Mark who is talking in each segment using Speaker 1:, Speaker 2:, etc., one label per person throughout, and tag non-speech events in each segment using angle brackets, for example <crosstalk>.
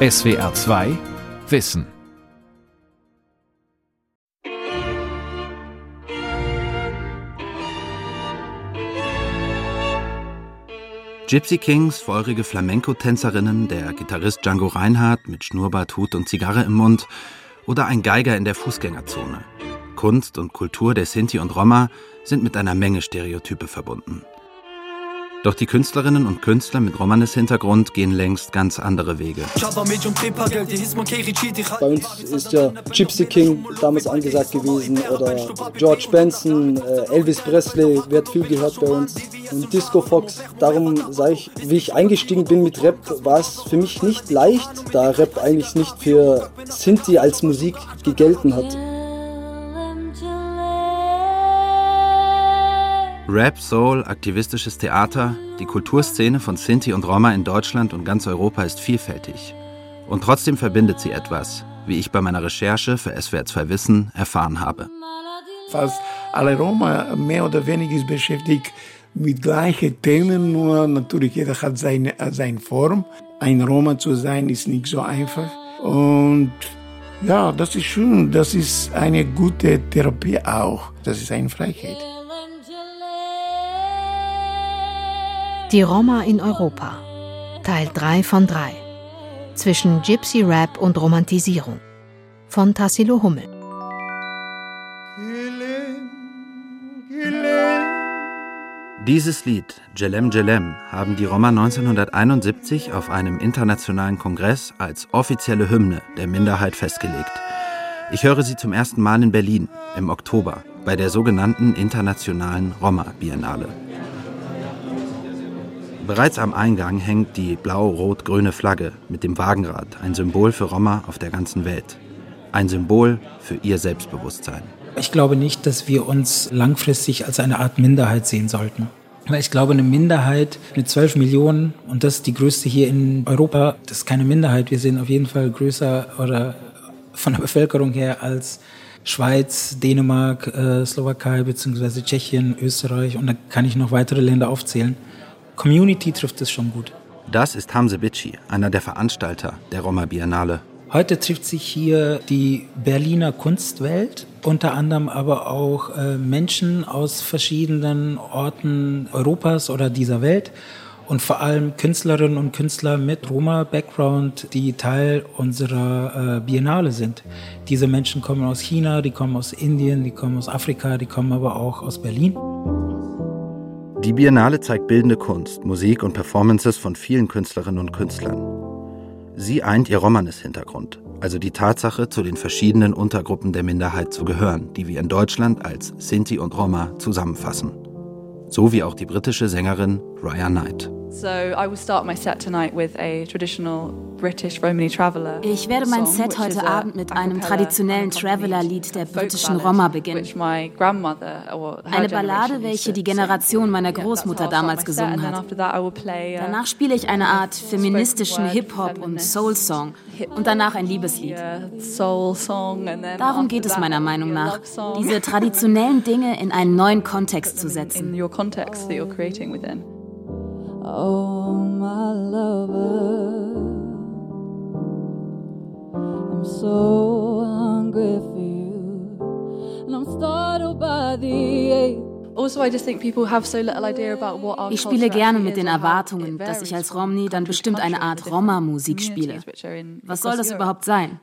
Speaker 1: SWR 2 Wissen.
Speaker 2: Gypsy Kings, feurige Flamenco-Tänzerinnen, der Gitarrist Django Reinhardt mit Schnurrbart, Hut und Zigarre im Mund oder ein Geiger in der Fußgängerzone. Kunst und Kultur der Sinti und Roma sind mit einer Menge Stereotype verbunden. Doch die Künstlerinnen und Künstler mit Romanes-Hintergrund gehen längst ganz andere Wege.
Speaker 3: Bei uns ist ja Gypsy King damals angesagt gewesen oder George Benson, äh, Elvis Presley wird viel gehört bei uns und Disco Fox. Darum sage ich, wie ich eingestiegen bin mit Rap, war es für mich nicht leicht, da Rap eigentlich nicht für Sinti als Musik gegelten hat.
Speaker 2: Rap, Soul, aktivistisches Theater, die Kulturszene von Sinti und Roma in Deutschland und ganz Europa ist vielfältig. Und trotzdem verbindet sie etwas, wie ich bei meiner Recherche für SWR 2 Wissen erfahren habe.
Speaker 4: Fast alle Roma mehr oder weniger beschäftigt mit gleichen Themen, nur natürlich jeder hat seine, seine Form. Ein Roma zu sein ist nicht so einfach. Und ja, das ist schön, das ist eine gute Therapie auch. Das ist eine Freiheit.
Speaker 5: Die Roma in Europa. Teil 3 von 3. Zwischen Gypsy Rap und Romantisierung. Von Tassilo Hummel.
Speaker 2: Dieses Lied, Jelem Jelem, haben die Roma 1971 auf einem internationalen Kongress als offizielle Hymne der Minderheit festgelegt. Ich höre sie zum ersten Mal in Berlin im Oktober bei der sogenannten Internationalen Roma-Biennale. Bereits am Eingang hängt die blau-rot-grüne Flagge mit dem Wagenrad, ein Symbol für Roma auf der ganzen Welt. Ein Symbol für ihr Selbstbewusstsein.
Speaker 6: Ich glaube nicht, dass wir uns langfristig als eine Art Minderheit sehen sollten. Weil ich glaube, eine Minderheit mit 12 Millionen, und das ist die größte hier in Europa, das ist keine Minderheit. Wir sind auf jeden Fall größer oder von der Bevölkerung her als Schweiz, Dänemark, äh, Slowakei bzw. Tschechien, Österreich und da kann ich noch weitere Länder aufzählen. Community trifft es schon gut.
Speaker 2: Das ist Hamze Bitschi, einer der Veranstalter der Roma Biennale.
Speaker 6: Heute trifft sich hier die Berliner Kunstwelt, unter anderem aber auch äh, Menschen aus verschiedenen Orten Europas oder dieser Welt und vor allem Künstlerinnen und Künstler mit Roma-Background, die Teil unserer äh, Biennale sind. Diese Menschen kommen aus China, die kommen aus Indien, die kommen aus Afrika, die kommen aber auch aus Berlin.
Speaker 2: Die Biennale zeigt bildende Kunst, Musik und Performances von vielen Künstlerinnen und Künstlern. Sie eint ihr Romanes-Hintergrund, also die Tatsache, zu den verschiedenen Untergruppen der Minderheit zu gehören, die wir in Deutschland als Sinti und Roma zusammenfassen. So wie auch die britische Sängerin Raya Knight.
Speaker 7: So I will start my set tonight with a traditional British Romany Traveller.
Speaker 8: Ich werde mein Set heute Abend mit einem traditionellen Traveller-Lied der britischen Roma beginnen. Eine Ballade, welche die Generation meiner Großmutter damals gesungen hat. Danach spiele ich eine Art feministischen Hip-Hop und Soul-Song und danach ein Liebeslied. Darum geht es meiner Meinung nach, diese traditionellen Dinge in einen neuen Kontext zu setzen. Oh, my lover, I'm so hungry for you, and I'm startled by the ache.
Speaker 7: Also,
Speaker 8: ich spiele gerne mit den Erwartungen, dass ich als Romni dann bestimmt eine Art Roma-Musik spiele. Was soll das überhaupt sein?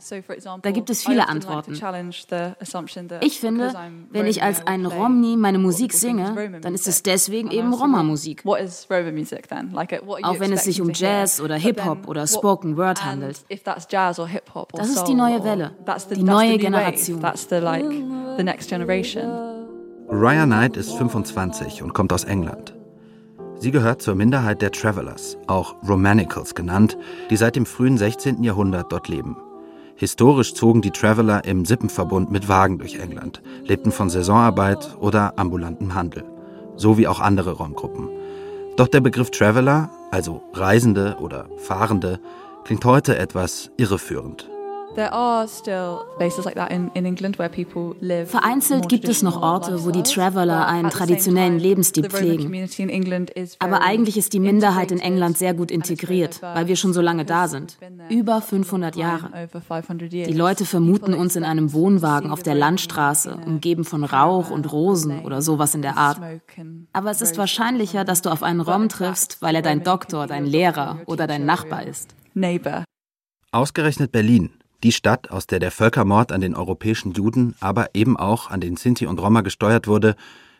Speaker 8: Da gibt es viele Antworten. Ich finde, wenn ich als ein Romni meine Musik singe, dann ist es deswegen eben Roma-Musik. Auch wenn es sich um Jazz oder Hip-Hop oder Spoken Word handelt. Das ist die neue Welle, die neue Generation.
Speaker 2: Raya Knight ist 25 und kommt aus England. Sie gehört zur Minderheit der Travelers, auch Romanicals genannt, die seit dem frühen 16. Jahrhundert dort leben. Historisch zogen die Traveler im Sippenverbund mit Wagen durch England, lebten von Saisonarbeit oder ambulanten Handel, so wie auch andere Romgruppen. Doch der Begriff Traveler, also Reisende oder Fahrende, klingt heute etwas irreführend.
Speaker 8: Vereinzelt gibt es noch Orte, wo die Traveller einen traditionellen Lebensstil pflegen. Aber eigentlich ist die Minderheit in England sehr gut integriert, weil wir schon so lange da sind. Über 500 Jahre. Die Leute vermuten uns in einem Wohnwagen auf der Landstraße, umgeben von Rauch und Rosen oder sowas in der Art. Aber es ist wahrscheinlicher, dass du auf einen Rom triffst, weil er dein Doktor, dein Lehrer oder dein Nachbar ist.
Speaker 2: Ausgerechnet Berlin, die Stadt, aus der der Völkermord an den europäischen Juden, aber eben auch an den Sinti und Roma gesteuert wurde,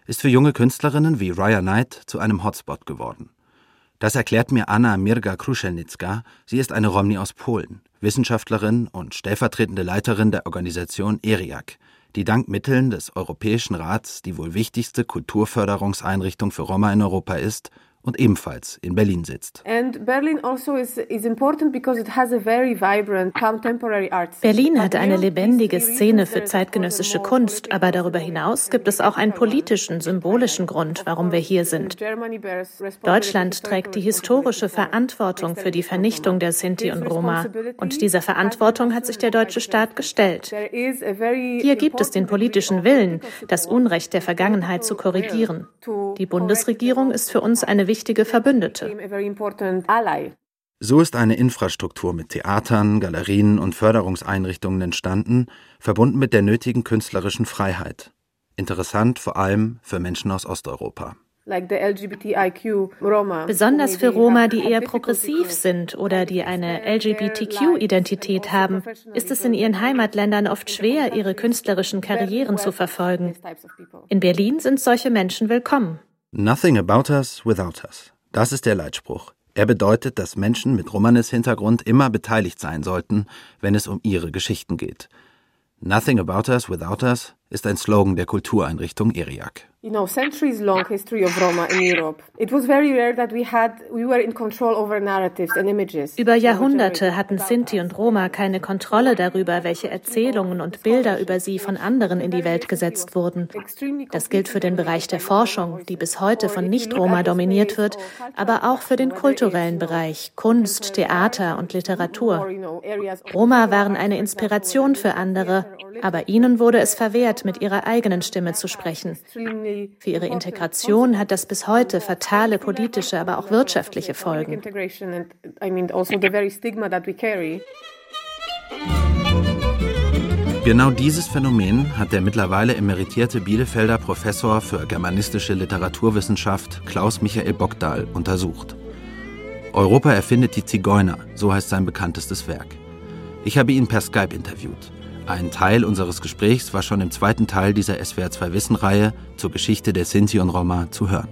Speaker 2: ist für junge Künstlerinnen wie Raya Knight zu einem Hotspot geworden. Das erklärt mir Anna Mirga Kruszelnicka. Sie ist eine Romni aus Polen, Wissenschaftlerin und stellvertretende Leiterin der Organisation ERIAC, die dank Mitteln des Europäischen Rats die wohl wichtigste Kulturförderungseinrichtung für Roma in Europa ist und ebenfalls in Berlin sitzt.
Speaker 9: Also
Speaker 10: Berlin hat eine lebendige Szene für zeitgenössische Kunst, aber darüber hinaus gibt es auch einen politischen, symbolischen Grund, warum wir hier sind. Deutschland trägt die historische Verantwortung für die Vernichtung der Sinti und Roma und dieser Verantwortung hat sich der deutsche Staat gestellt. Hier gibt es den politischen Willen, das Unrecht der Vergangenheit zu korrigieren. Die Bundesregierung ist für uns eine wichtige Verbündete.
Speaker 2: So ist eine Infrastruktur mit Theatern, Galerien und Förderungseinrichtungen entstanden, verbunden mit der nötigen künstlerischen Freiheit. Interessant vor allem für Menschen aus Osteuropa.
Speaker 10: Besonders für Roma, die eher progressiv sind oder die eine LGBTQ-Identität haben, ist es in ihren Heimatländern oft schwer, ihre künstlerischen Karrieren zu verfolgen. In Berlin sind solche Menschen willkommen.
Speaker 2: Nothing about us without us. Das ist der Leitspruch. Er bedeutet, dass Menschen mit Romanes-Hintergrund immer beteiligt sein sollten, wenn es um ihre Geschichten geht. Nothing about us without us ist ein Slogan der Kultureinrichtung ERIAC.
Speaker 9: You know, centuries long history of Roma in Europe. It was very rare that we had we were in control over narratives and images.
Speaker 10: Über Jahrhunderte hatten Sinti und Roma keine Kontrolle darüber, welche Erzählungen und Bilder über sie von anderen in die Welt gesetzt wurden. Das gilt für den Bereich der Forschung, die bis heute von Nicht-Roma dominiert wird, aber auch für den kulturellen Bereich, Kunst, Theater und Literatur. Roma waren eine Inspiration für andere, aber ihnen wurde es verwehrt, mit ihrer eigenen Stimme zu sprechen. Für ihre Integration hat das bis heute fatale politische, aber auch wirtschaftliche Folgen.
Speaker 2: Genau dieses Phänomen hat der mittlerweile emeritierte Bielefelder Professor für germanistische Literaturwissenschaft Klaus Michael Bockdahl untersucht. Europa erfindet die Zigeuner, so heißt sein bekanntestes Werk. Ich habe ihn per Skype interviewt. Ein Teil unseres Gesprächs war schon im zweiten Teil dieser SWR2 Wissen-Reihe zur Geschichte der Sinti und Roma zu hören.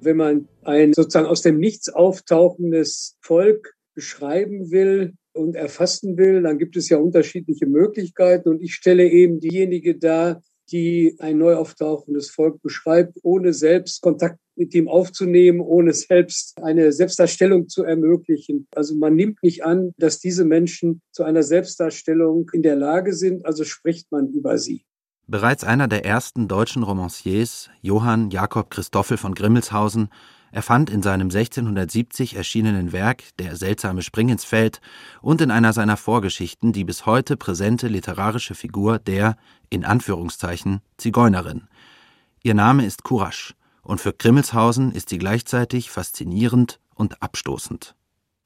Speaker 11: Wenn man ein sozusagen aus dem Nichts auftauchendes Volk beschreiben will und erfassen will, dann gibt es ja unterschiedliche Möglichkeiten. Und ich stelle eben diejenige dar, die ein neu auftauchendes Volk beschreibt, ohne selbst Kontakt mit ihm aufzunehmen, ohne selbst eine Selbstdarstellung zu ermöglichen. Also man nimmt nicht an, dass diese Menschen zu einer Selbstdarstellung in der Lage sind, also spricht man über sie.
Speaker 2: Bereits einer der ersten deutschen Romanciers, Johann Jakob Christoffel von Grimmelshausen, erfand in seinem 1670 erschienenen Werk Der seltsame Spring ins Feld und in einer seiner Vorgeschichten die bis heute präsente literarische Figur der, in Anführungszeichen, Zigeunerin. Ihr Name ist Courage und für Grimmelshausen ist sie gleichzeitig faszinierend und abstoßend.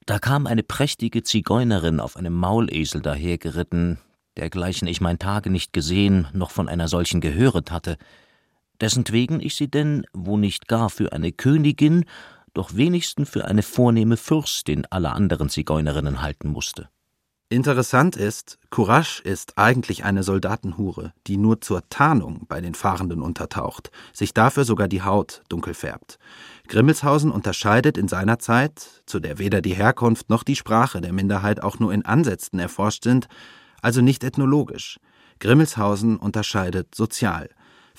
Speaker 12: Da kam eine prächtige Zigeunerin auf einem Maulesel dahergeritten, dergleichen ich mein Tage nicht gesehen, noch von einer solchen gehöret hatte, dessentwegen ich sie denn, wo nicht gar für eine Königin, doch wenigstens für eine vornehme Fürstin aller anderen Zigeunerinnen halten musste.
Speaker 2: Interessant ist, Courage ist eigentlich eine Soldatenhure, die nur zur Tarnung bei den Fahrenden untertaucht, sich dafür sogar die Haut dunkel färbt. Grimmelshausen unterscheidet in seiner Zeit, zu der weder die Herkunft noch die Sprache der Minderheit auch nur in Ansätzen erforscht sind, also nicht ethnologisch. Grimmelshausen unterscheidet sozial.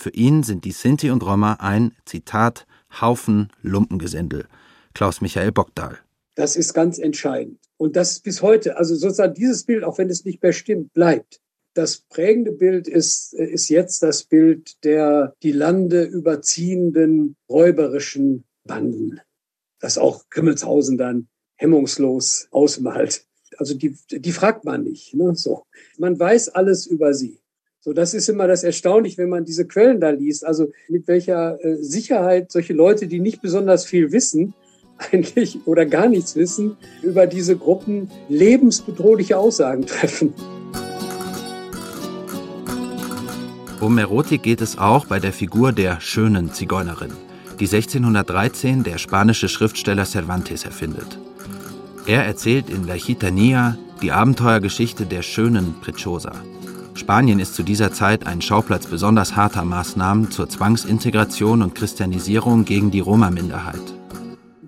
Speaker 2: Für ihn sind die Sinti und Roma ein, Zitat, Haufen Lumpengesindel. Klaus Michael Bockdahl.
Speaker 11: Das ist ganz entscheidend. Und das bis heute, also sozusagen dieses Bild, auch wenn es nicht mehr stimmt, bleibt. Das prägende Bild ist, ist jetzt das Bild der die Lande überziehenden räuberischen Banden, das auch Grimmelshausen dann hemmungslos ausmalt. Also die, die fragt man nicht. Ne? So. Man weiß alles über sie. So, das ist immer das Erstaunliche, wenn man diese Quellen da liest. Also mit welcher äh, Sicherheit solche Leute, die nicht besonders viel wissen, <laughs> eigentlich oder gar nichts wissen, über diese Gruppen lebensbedrohliche Aussagen treffen.
Speaker 2: Um Erotik geht es auch bei der Figur der schönen Zigeunerin, die 1613 der spanische Schriftsteller Cervantes erfindet. Er erzählt in La Gitanilla die Abenteuergeschichte der schönen Prechosa. Spanien ist zu dieser Zeit ein Schauplatz besonders harter Maßnahmen zur Zwangsintegration und Christianisierung gegen die Roma-Minderheit.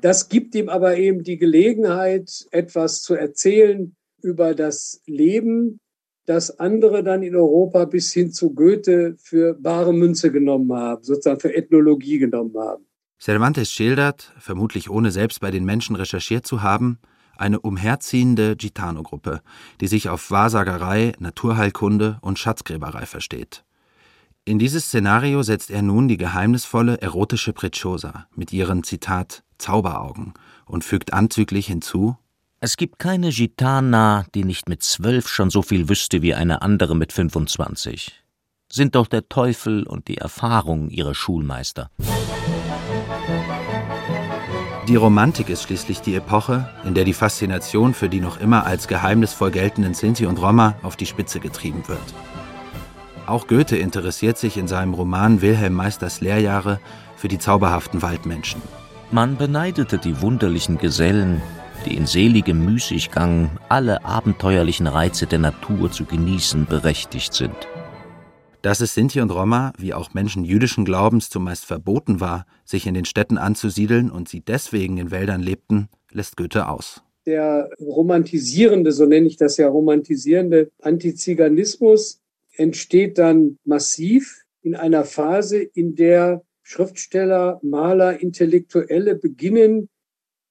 Speaker 11: Das gibt ihm aber eben die Gelegenheit, etwas zu erzählen über das Leben das andere dann in Europa bis hin zu Goethe für bare Münze genommen haben, sozusagen für Ethnologie genommen haben.
Speaker 2: Cervantes schildert, vermutlich ohne selbst bei den Menschen recherchiert zu haben, eine umherziehende Gitano-Gruppe, die sich auf Wahrsagerei, Naturheilkunde und Schatzgräberei versteht. In dieses Szenario setzt er nun die geheimnisvolle erotische Prechosa mit ihren Zitat Zauberaugen und fügt anzüglich hinzu
Speaker 12: es gibt keine Gitana, die nicht mit zwölf schon so viel wüsste wie eine andere mit 25. Sind doch der Teufel und die Erfahrung ihre Schulmeister.
Speaker 2: Die Romantik ist schließlich die Epoche, in der die Faszination für die noch immer als geheimnisvoll geltenden Sinti und Roma auf die Spitze getrieben wird. Auch Goethe interessiert sich in seinem Roman Wilhelm Meisters Lehrjahre für die zauberhaften Waldmenschen.
Speaker 12: Man beneidete die wunderlichen Gesellen, die in seligem Müßiggang alle abenteuerlichen Reize der Natur zu genießen berechtigt sind.
Speaker 2: Dass es Sinti und Roma, wie auch Menschen jüdischen Glaubens, zumeist verboten war, sich in den Städten anzusiedeln und sie deswegen in Wäldern lebten, lässt Goethe aus.
Speaker 11: Der romantisierende, so nenne ich das ja, romantisierende Antiziganismus entsteht dann massiv in einer Phase, in der Schriftsteller, Maler, Intellektuelle beginnen,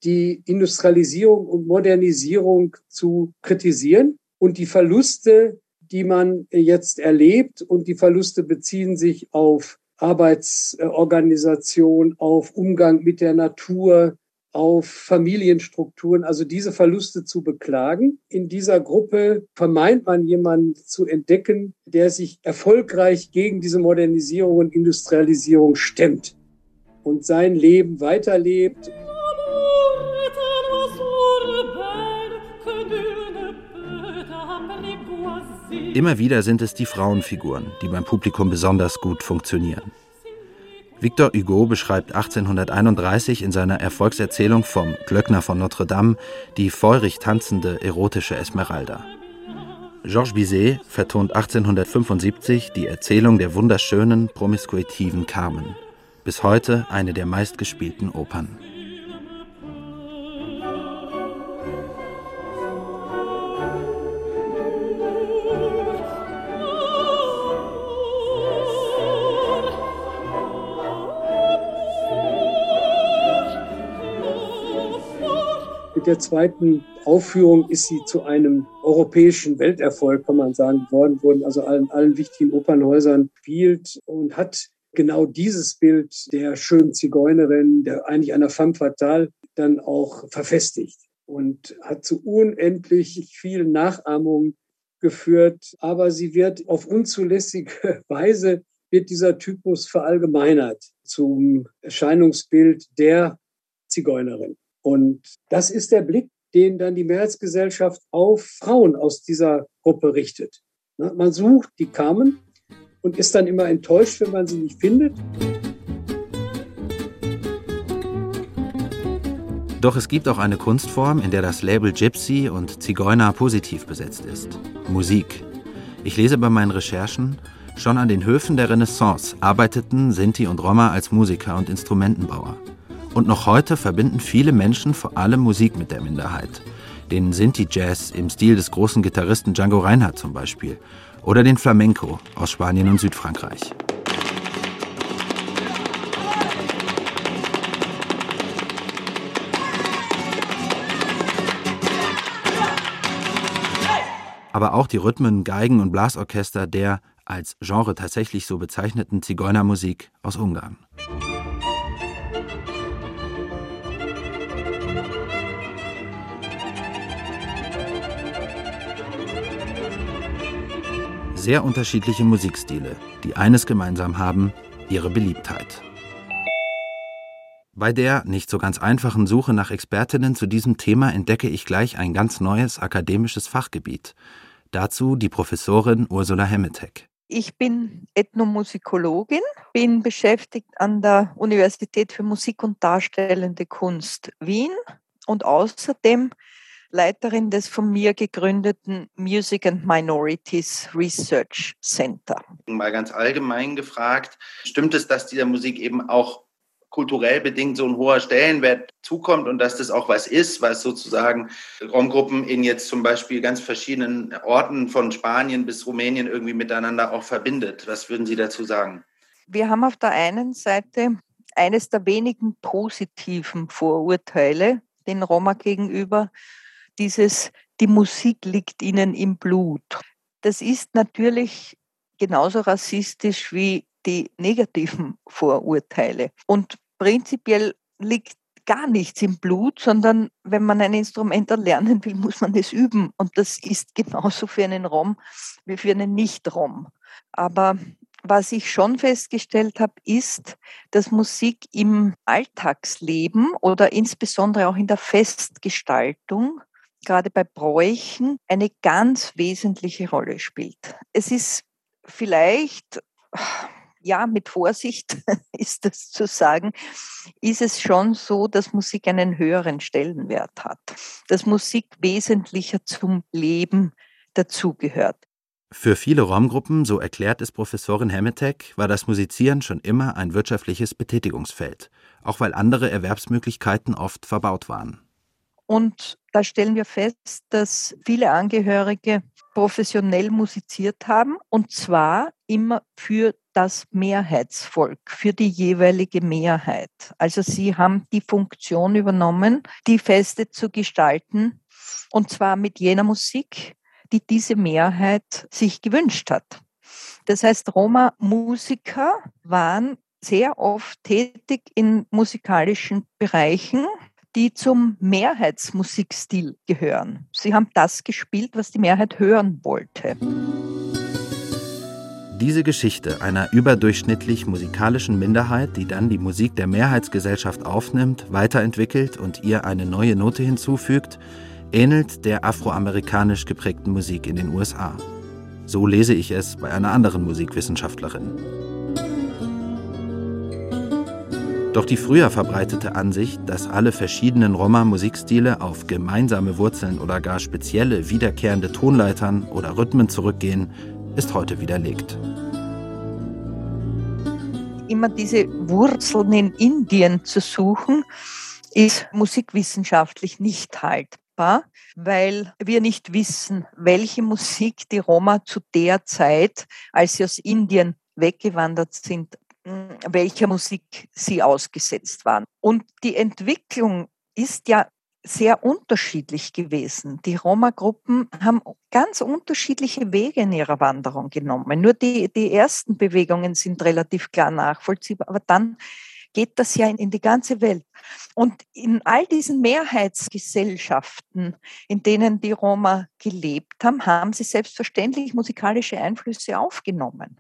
Speaker 11: die Industrialisierung und Modernisierung zu kritisieren und die Verluste, die man jetzt erlebt und die Verluste beziehen sich auf Arbeitsorganisation, auf Umgang mit der Natur, auf Familienstrukturen, also diese Verluste zu beklagen. In dieser Gruppe vermeint man jemanden zu entdecken, der sich erfolgreich gegen diese Modernisierung und Industrialisierung stemmt und sein Leben weiterlebt.
Speaker 2: Immer wieder sind es die Frauenfiguren, die beim Publikum besonders gut funktionieren. Victor Hugo beschreibt 1831 in seiner Erfolgserzählung vom Glöckner von Notre Dame die feurig tanzende erotische Esmeralda. Georges Bizet vertont 1875 die Erzählung der wunderschönen, promiskuitiven Carmen, bis heute eine der meistgespielten Opern.
Speaker 11: Mit der zweiten Aufführung ist sie zu einem europäischen Welterfolg, kann man sagen, geworden, wurden also allen, allen wichtigen Opernhäusern spielt und hat genau dieses Bild der schönen Zigeunerin, der eigentlich einer femme fatale, dann auch verfestigt und hat zu unendlich vielen Nachahmungen geführt. Aber sie wird auf unzulässige <laughs> Weise wird dieser Typus verallgemeinert zum Erscheinungsbild der Zigeunerin. Und das ist der Blick, den dann die Mehrheitsgesellschaft auf Frauen aus dieser Gruppe richtet. Man sucht die Carmen und ist dann immer enttäuscht, wenn man sie nicht findet.
Speaker 2: Doch es gibt auch eine Kunstform, in der das Label Gypsy und Zigeuner positiv besetzt ist. Musik. Ich lese bei meinen Recherchen, schon an den Höfen der Renaissance arbeiteten Sinti und Roma als Musiker und Instrumentenbauer. Und noch heute verbinden viele Menschen vor allem Musik mit der Minderheit. Den Sinti-Jazz im Stil des großen Gitarristen Django Reinhardt zum Beispiel. Oder den Flamenco aus Spanien und Südfrankreich. aber auch die Rhythmen, Geigen und Blasorchester der als Genre tatsächlich so bezeichneten Zigeunermusik aus Ungarn. Sehr unterschiedliche Musikstile, die eines gemeinsam haben, ihre Beliebtheit. Bei der nicht so ganz einfachen Suche nach Expertinnen zu diesem Thema entdecke ich gleich ein ganz neues akademisches Fachgebiet. Dazu die Professorin Ursula Hemmetek.
Speaker 13: Ich bin Ethnomusikologin, bin beschäftigt an der Universität für Musik und Darstellende Kunst Wien und außerdem Leiterin des von mir gegründeten Music and Minorities Research Center.
Speaker 2: Mal ganz allgemein gefragt, stimmt es, dass dieser Musik eben auch kulturell bedingt so ein hoher Stellenwert zukommt und dass das auch was ist, was sozusagen Raumgruppen in jetzt zum Beispiel ganz verschiedenen Orten von Spanien bis Rumänien irgendwie miteinander auch verbindet. Was würden Sie dazu sagen?
Speaker 13: Wir haben auf der einen Seite eines der wenigen positiven Vorurteile den Roma gegenüber, dieses, die Musik liegt ihnen im Blut. Das ist natürlich genauso rassistisch wie die negativen <laughs> Vorurteile. Und prinzipiell liegt gar nichts im Blut, sondern wenn man ein Instrument erlernen will, muss man es üben. Und das ist <laughs> genauso für einen Rom wie für einen Nicht-Rom. Aber was ich schon festgestellt habe, ist, dass Musik im Alltagsleben oder insbesondere auch in der Festgestaltung, gerade bei Bräuchen, eine ganz wesentliche Rolle spielt. Es ist vielleicht ja, mit Vorsicht <laughs> ist das zu sagen, ist es schon so, dass Musik einen höheren Stellenwert hat, dass Musik wesentlicher zum Leben dazugehört.
Speaker 2: Für viele Romgruppen, so erklärt es Professorin Hemmetek, war das Musizieren schon immer ein wirtschaftliches Betätigungsfeld, auch weil andere Erwerbsmöglichkeiten oft verbaut waren.
Speaker 13: Und da stellen wir fest, dass viele Angehörige professionell musiziert haben und zwar immer für das Mehrheitsvolk, für die jeweilige Mehrheit. Also sie haben die Funktion übernommen, die Feste zu gestalten und zwar mit jener Musik, die diese Mehrheit sich gewünscht hat. Das heißt, Roma-Musiker waren sehr oft tätig in musikalischen Bereichen, die zum Mehrheitsmusikstil gehören. Sie haben das gespielt, was die Mehrheit hören wollte.
Speaker 2: Diese Geschichte einer überdurchschnittlich musikalischen Minderheit, die dann die Musik der Mehrheitsgesellschaft aufnimmt, weiterentwickelt und ihr eine neue Note hinzufügt, ähnelt der afroamerikanisch geprägten Musik in den USA. So lese ich es bei einer anderen Musikwissenschaftlerin. Doch die früher verbreitete Ansicht, dass alle verschiedenen Roma-Musikstile auf gemeinsame Wurzeln oder gar spezielle wiederkehrende Tonleitern oder Rhythmen zurückgehen, ist heute widerlegt.
Speaker 13: Immer diese Wurzeln in Indien zu suchen, ist musikwissenschaftlich nicht haltbar, weil wir nicht wissen, welche Musik die Roma zu der Zeit, als sie aus Indien weggewandert sind, welcher Musik sie ausgesetzt waren. Und die Entwicklung ist ja sehr unterschiedlich gewesen. Die Roma-Gruppen haben ganz unterschiedliche Wege in ihrer Wanderung genommen. Nur die, die ersten Bewegungen sind relativ klar nachvollziehbar, aber dann geht das ja in, in die ganze Welt. Und in all diesen Mehrheitsgesellschaften, in denen die Roma gelebt haben, haben sie selbstverständlich musikalische Einflüsse aufgenommen.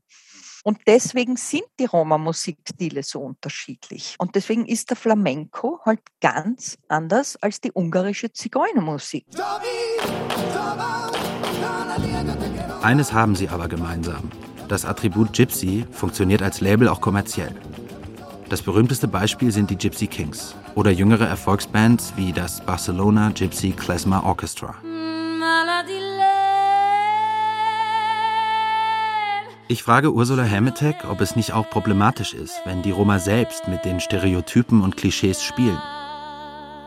Speaker 13: Und deswegen sind die Roma-Musikstile so unterschiedlich. Und deswegen ist der Flamenco halt ganz anders als die ungarische Zigeunermusik.
Speaker 2: Eines haben sie aber gemeinsam. Das Attribut Gypsy funktioniert als Label auch kommerziell. Das berühmteste Beispiel sind die Gypsy Kings oder jüngere Erfolgsbands wie das Barcelona Gypsy Klezmer Orchestra. Ich frage Ursula Hametek, ob es nicht auch problematisch ist, wenn die Roma selbst mit den Stereotypen und Klischees spielen.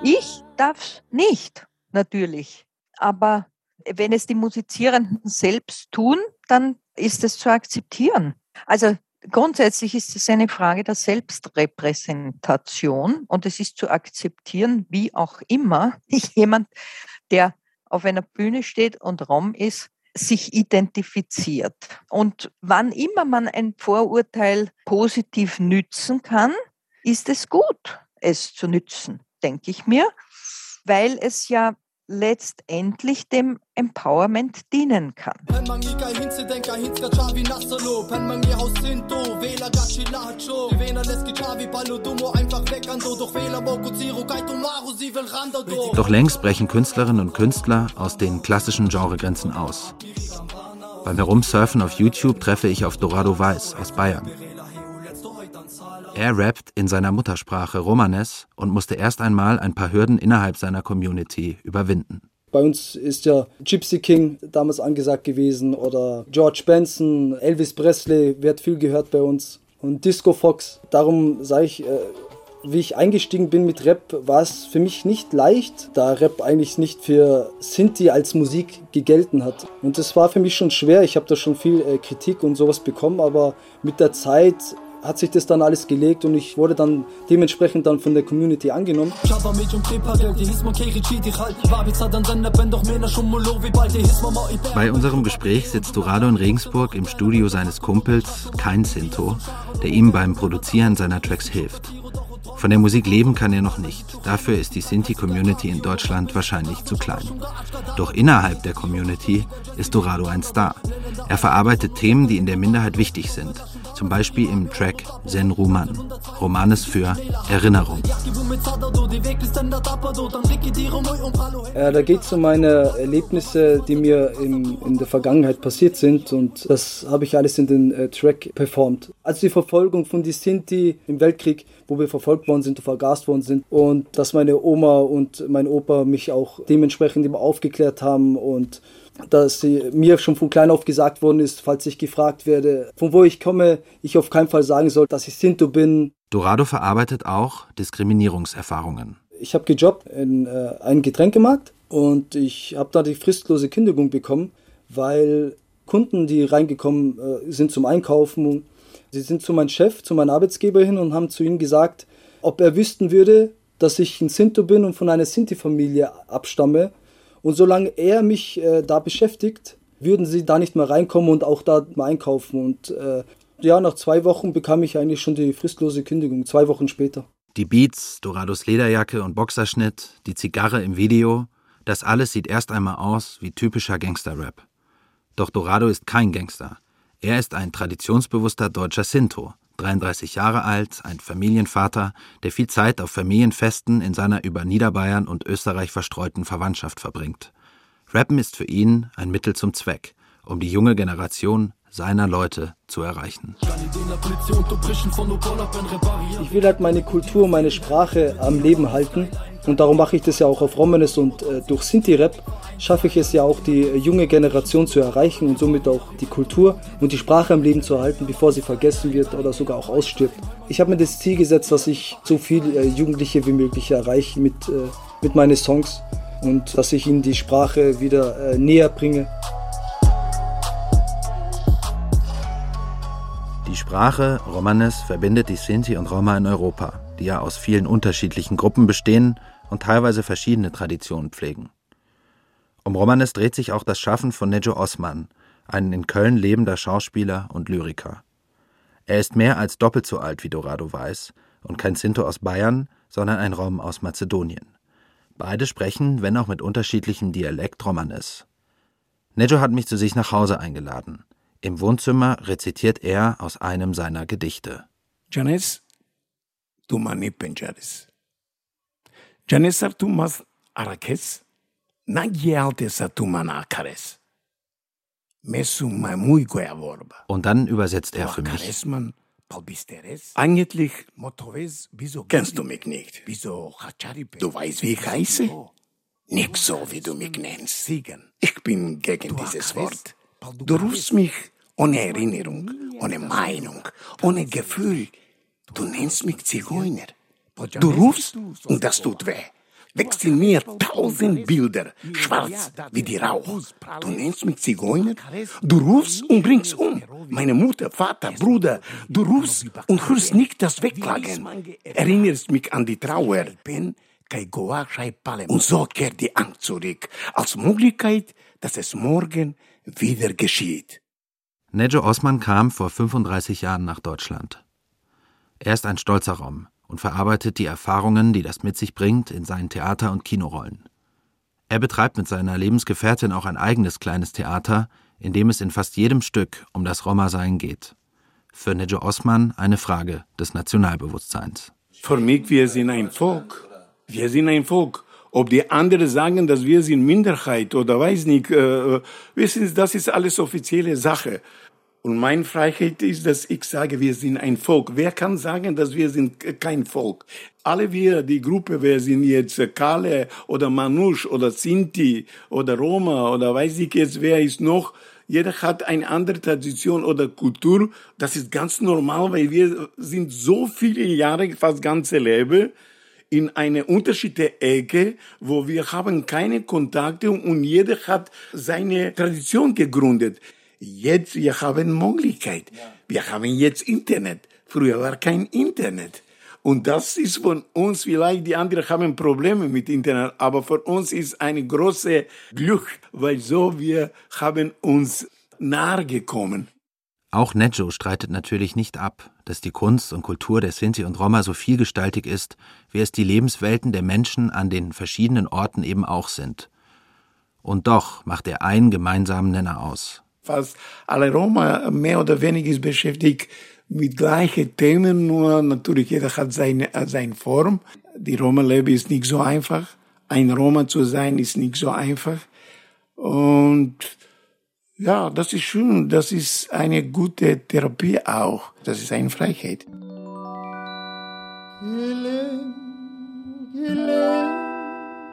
Speaker 13: Ich darf's nicht, natürlich. Aber wenn es die Musizierenden selbst tun, dann ist es zu akzeptieren. Also grundsätzlich ist es eine Frage der Selbstrepräsentation und es ist zu akzeptieren, wie auch immer <laughs> jemand, der auf einer Bühne steht und Rom ist, sich identifiziert. Und wann immer man ein Vorurteil positiv nützen kann, ist es gut, es zu nützen, denke ich mir, weil es ja
Speaker 14: letztendlich dem Empowerment dienen kann.
Speaker 2: Doch längst brechen Künstlerinnen und Künstler aus den klassischen Genregrenzen aus. Beim Herumsurfen auf YouTube treffe ich auf Dorado Weiß aus Bayern. Er rappt in seiner Muttersprache Romanes und musste erst einmal ein paar Hürden innerhalb seiner Community überwinden.
Speaker 3: Bei uns ist ja Gypsy King damals angesagt gewesen oder George Benson, Elvis Presley wird viel gehört bei uns und Disco Fox. Darum sage ich, äh, wie ich eingestiegen bin mit Rap, war es für mich nicht leicht, da Rap eigentlich nicht für Sinti als Musik gegelten hat. Und das war für mich schon schwer. Ich habe da schon viel äh, Kritik und sowas bekommen, aber mit der Zeit hat sich das dann alles gelegt und ich wurde dann dementsprechend dann von der Community angenommen.
Speaker 2: Bei unserem Gespräch sitzt Dorado in Regensburg im Studio seines Kumpels, kein Sinto, der ihm beim Produzieren seiner Tracks hilft. Von der Musik leben kann er noch nicht. Dafür ist die Sinti-Community in Deutschland wahrscheinlich zu klein. Doch innerhalb der Community ist Dorado ein Star. Er verarbeitet Themen, die in der Minderheit wichtig sind zum Beispiel im Track Zen Ruman, Romanes für Erinnerung.
Speaker 3: Ja, da geht es um meine Erlebnisse, die mir in, in der Vergangenheit passiert sind und das habe ich alles in den äh, Track performt. Also die Verfolgung von die Sinti im Weltkrieg, wo wir verfolgt worden sind und vergast worden sind und dass meine Oma und mein Opa mich auch dementsprechend immer aufgeklärt haben und dass mir schon von klein auf gesagt worden ist, falls ich gefragt werde, von wo ich komme, ich auf keinen Fall sagen soll, dass ich Sinto bin.
Speaker 2: Dorado verarbeitet auch Diskriminierungserfahrungen.
Speaker 3: Ich habe gejobbt in äh, einem Getränkemarkt und ich habe da die fristlose Kündigung bekommen, weil Kunden, die reingekommen äh, sind zum Einkaufen, sie sind zu meinem Chef, zu meinem Arbeitsgeber hin und haben zu ihm gesagt, ob er wüssten würde, dass ich ein Sinto bin und von einer Sinti-Familie abstamme und solange er mich äh, da beschäftigt, würden sie da nicht mehr reinkommen und auch da mal einkaufen. Und äh, ja, nach zwei Wochen bekam ich eigentlich schon die fristlose Kündigung, zwei Wochen später.
Speaker 2: Die Beats, Dorados Lederjacke und Boxerschnitt, die Zigarre im Video, das alles sieht erst einmal aus wie typischer Gangster-Rap. Doch Dorado ist kein Gangster. Er ist ein traditionsbewusster deutscher Sinto, 33 Jahre alt, ein Familienvater, der viel Zeit auf Familienfesten in seiner über Niederbayern und Österreich verstreuten Verwandtschaft verbringt. Rappen ist für ihn ein Mittel zum Zweck, um die junge Generation seiner Leute zu erreichen.
Speaker 3: Ich will halt meine Kultur, meine Sprache am Leben halten und darum mache ich das ja auch auf Romanes und äh, durch Sinti-Rap schaffe ich es ja auch, die junge Generation zu erreichen und somit auch die Kultur und die Sprache am Leben zu erhalten, bevor sie vergessen wird oder sogar auch ausstirbt. Ich habe mir das Ziel gesetzt, dass ich so viele äh, Jugendliche wie möglich erreiche mit, äh, mit meinen Songs und dass ich ihnen die Sprache wieder äh, näher bringe.
Speaker 2: Sprache Romanes verbindet die Sinti und Roma in Europa, die ja aus vielen unterschiedlichen Gruppen bestehen und teilweise verschiedene Traditionen pflegen. Um Romanes dreht sich auch das Schaffen von Nejo Osman, ein in Köln lebender Schauspieler und Lyriker. Er ist mehr als doppelt so alt wie Dorado weiß und kein Sinto aus Bayern, sondern ein Rom aus Mazedonien. Beide sprechen, wenn auch mit unterschiedlichem Dialekt, Romanes. Nejo hat mich zu sich nach Hause eingeladen. Im Wohnzimmer rezitiert er aus einem seiner Gedichte.
Speaker 15: Janes, tu mani penjares. Janesar tu mas arakes, nagyaltesa tu manakares. Mesu muy goyavorba.
Speaker 2: Und dann übersetzt er für mich.
Speaker 15: Eigentlich kennst du mich nicht. Du weißt, wie ich heiße? Nicht so, wie du mich nennst. Ich bin gegen dieses Wort. Du rufst mich ohne Erinnerung, ohne Meinung, ohne Gefühl. Du nennst mich Zigeuner. Du rufst und das tut weh. Wächst in mir tausend Bilder, schwarz wie die Rauch. Du nennst mich Zigeuner? Du rufst und bringst um. Meine Mutter, Vater, Bruder. Du rufst und hörst nicht das Wegklagen. Erinnerst mich an die Trauer. Und so kehrt die Angst zurück, als Möglichkeit, dass es morgen wieder geschieht.
Speaker 2: Nejo Osman kam vor 35 Jahren nach Deutschland. Er ist ein stolzer Rom und verarbeitet die Erfahrungen, die das mit sich bringt, in seinen Theater- und Kinorollen. Er betreibt mit seiner Lebensgefährtin auch ein eigenes kleines Theater, in dem es in fast jedem Stück um das Roma-Sein geht. Für Nejo Osman eine Frage des Nationalbewusstseins.
Speaker 4: Für mich, wir sind ein Volk. Wir sind ein Volk. Ob die anderen sagen, dass wir sind Minderheit oder weiß nicht, äh, wissen Sie, das ist alles offizielle Sache. Und meine Freiheit ist, dass ich sage, wir sind ein Volk. Wer kann sagen, dass wir sind kein Volk? Alle wir, die Gruppe, wer sind jetzt Kale oder Manusch oder Sinti oder Roma oder weiß ich jetzt, wer ist noch? Jeder hat eine andere Tradition oder Kultur. Das ist ganz normal, weil wir sind so viele Jahre, fast ganze Leben, in eine unterschiedliche Ecke, wo wir haben keine Kontakte und jeder hat seine Tradition gegründet. Jetzt wir haben Möglichkeit. Wir haben jetzt Internet. Früher war kein Internet. Und das ist von uns vielleicht, die anderen haben Probleme mit Internet, aber für uns ist ein großes Glück, weil so wir haben uns nahe gekommen.
Speaker 2: Auch Nejo streitet natürlich nicht ab, dass die Kunst und Kultur der Sinti und Roma so vielgestaltig ist, wie es die Lebenswelten der Menschen an den verschiedenen Orten eben auch sind. Und doch macht er einen gemeinsamen Nenner aus.
Speaker 4: Fast alle Roma mehr oder weniger beschäftigt mit gleichen Themen, nur natürlich jeder hat seine, seine Form. Die Roma-Leben ist nicht so einfach. Ein Roma zu sein ist nicht so einfach. Und ja, das ist schön. Das ist eine gute Therapie auch. Das ist eine Freiheit.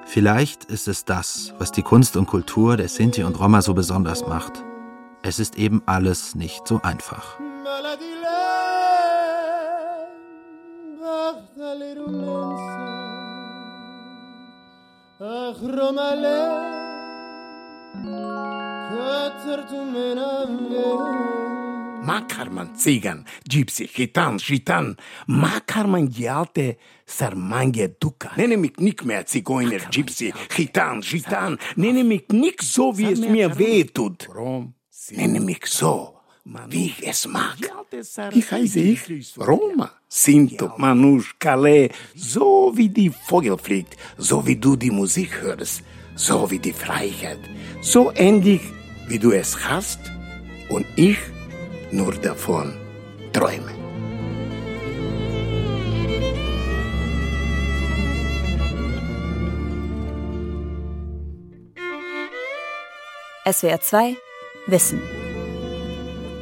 Speaker 2: Vielleicht ist es das, was die Kunst und Kultur der Sinti und Roma so besonders macht. Es ist eben alles nicht so einfach.
Speaker 4: Makarman, Zigan, Gypsy, Gitan, Gitan, Makarman, die alte Sarmange Duka. Nenne mich nicht mehr Zigeuner, Gypsy, Gitan, Gitan. Nenne mich nicht so, Nenne mich so, wie ich es mag. Wie heiße ich? Roma. Sinto, Manusch, Calais, so wie die Vogel fliegt, so wie du die Musik hörst, so wie die Freiheit, so ähnlich wie du es hast und ich nur davon träume.
Speaker 16: SWR 2 Wissen.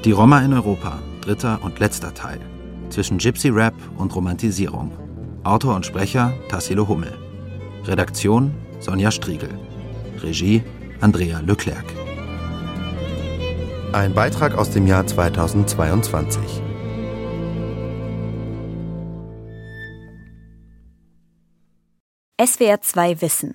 Speaker 2: Die Roma in Europa, dritter und letzter Teil. Zwischen Gypsy Rap und Romantisierung. Autor und Sprecher Tassilo Hummel. Redaktion Sonja Striegel. Regie Andrea Leclerc. Ein Beitrag aus dem Jahr 2022.
Speaker 16: SWR 2 Wissen.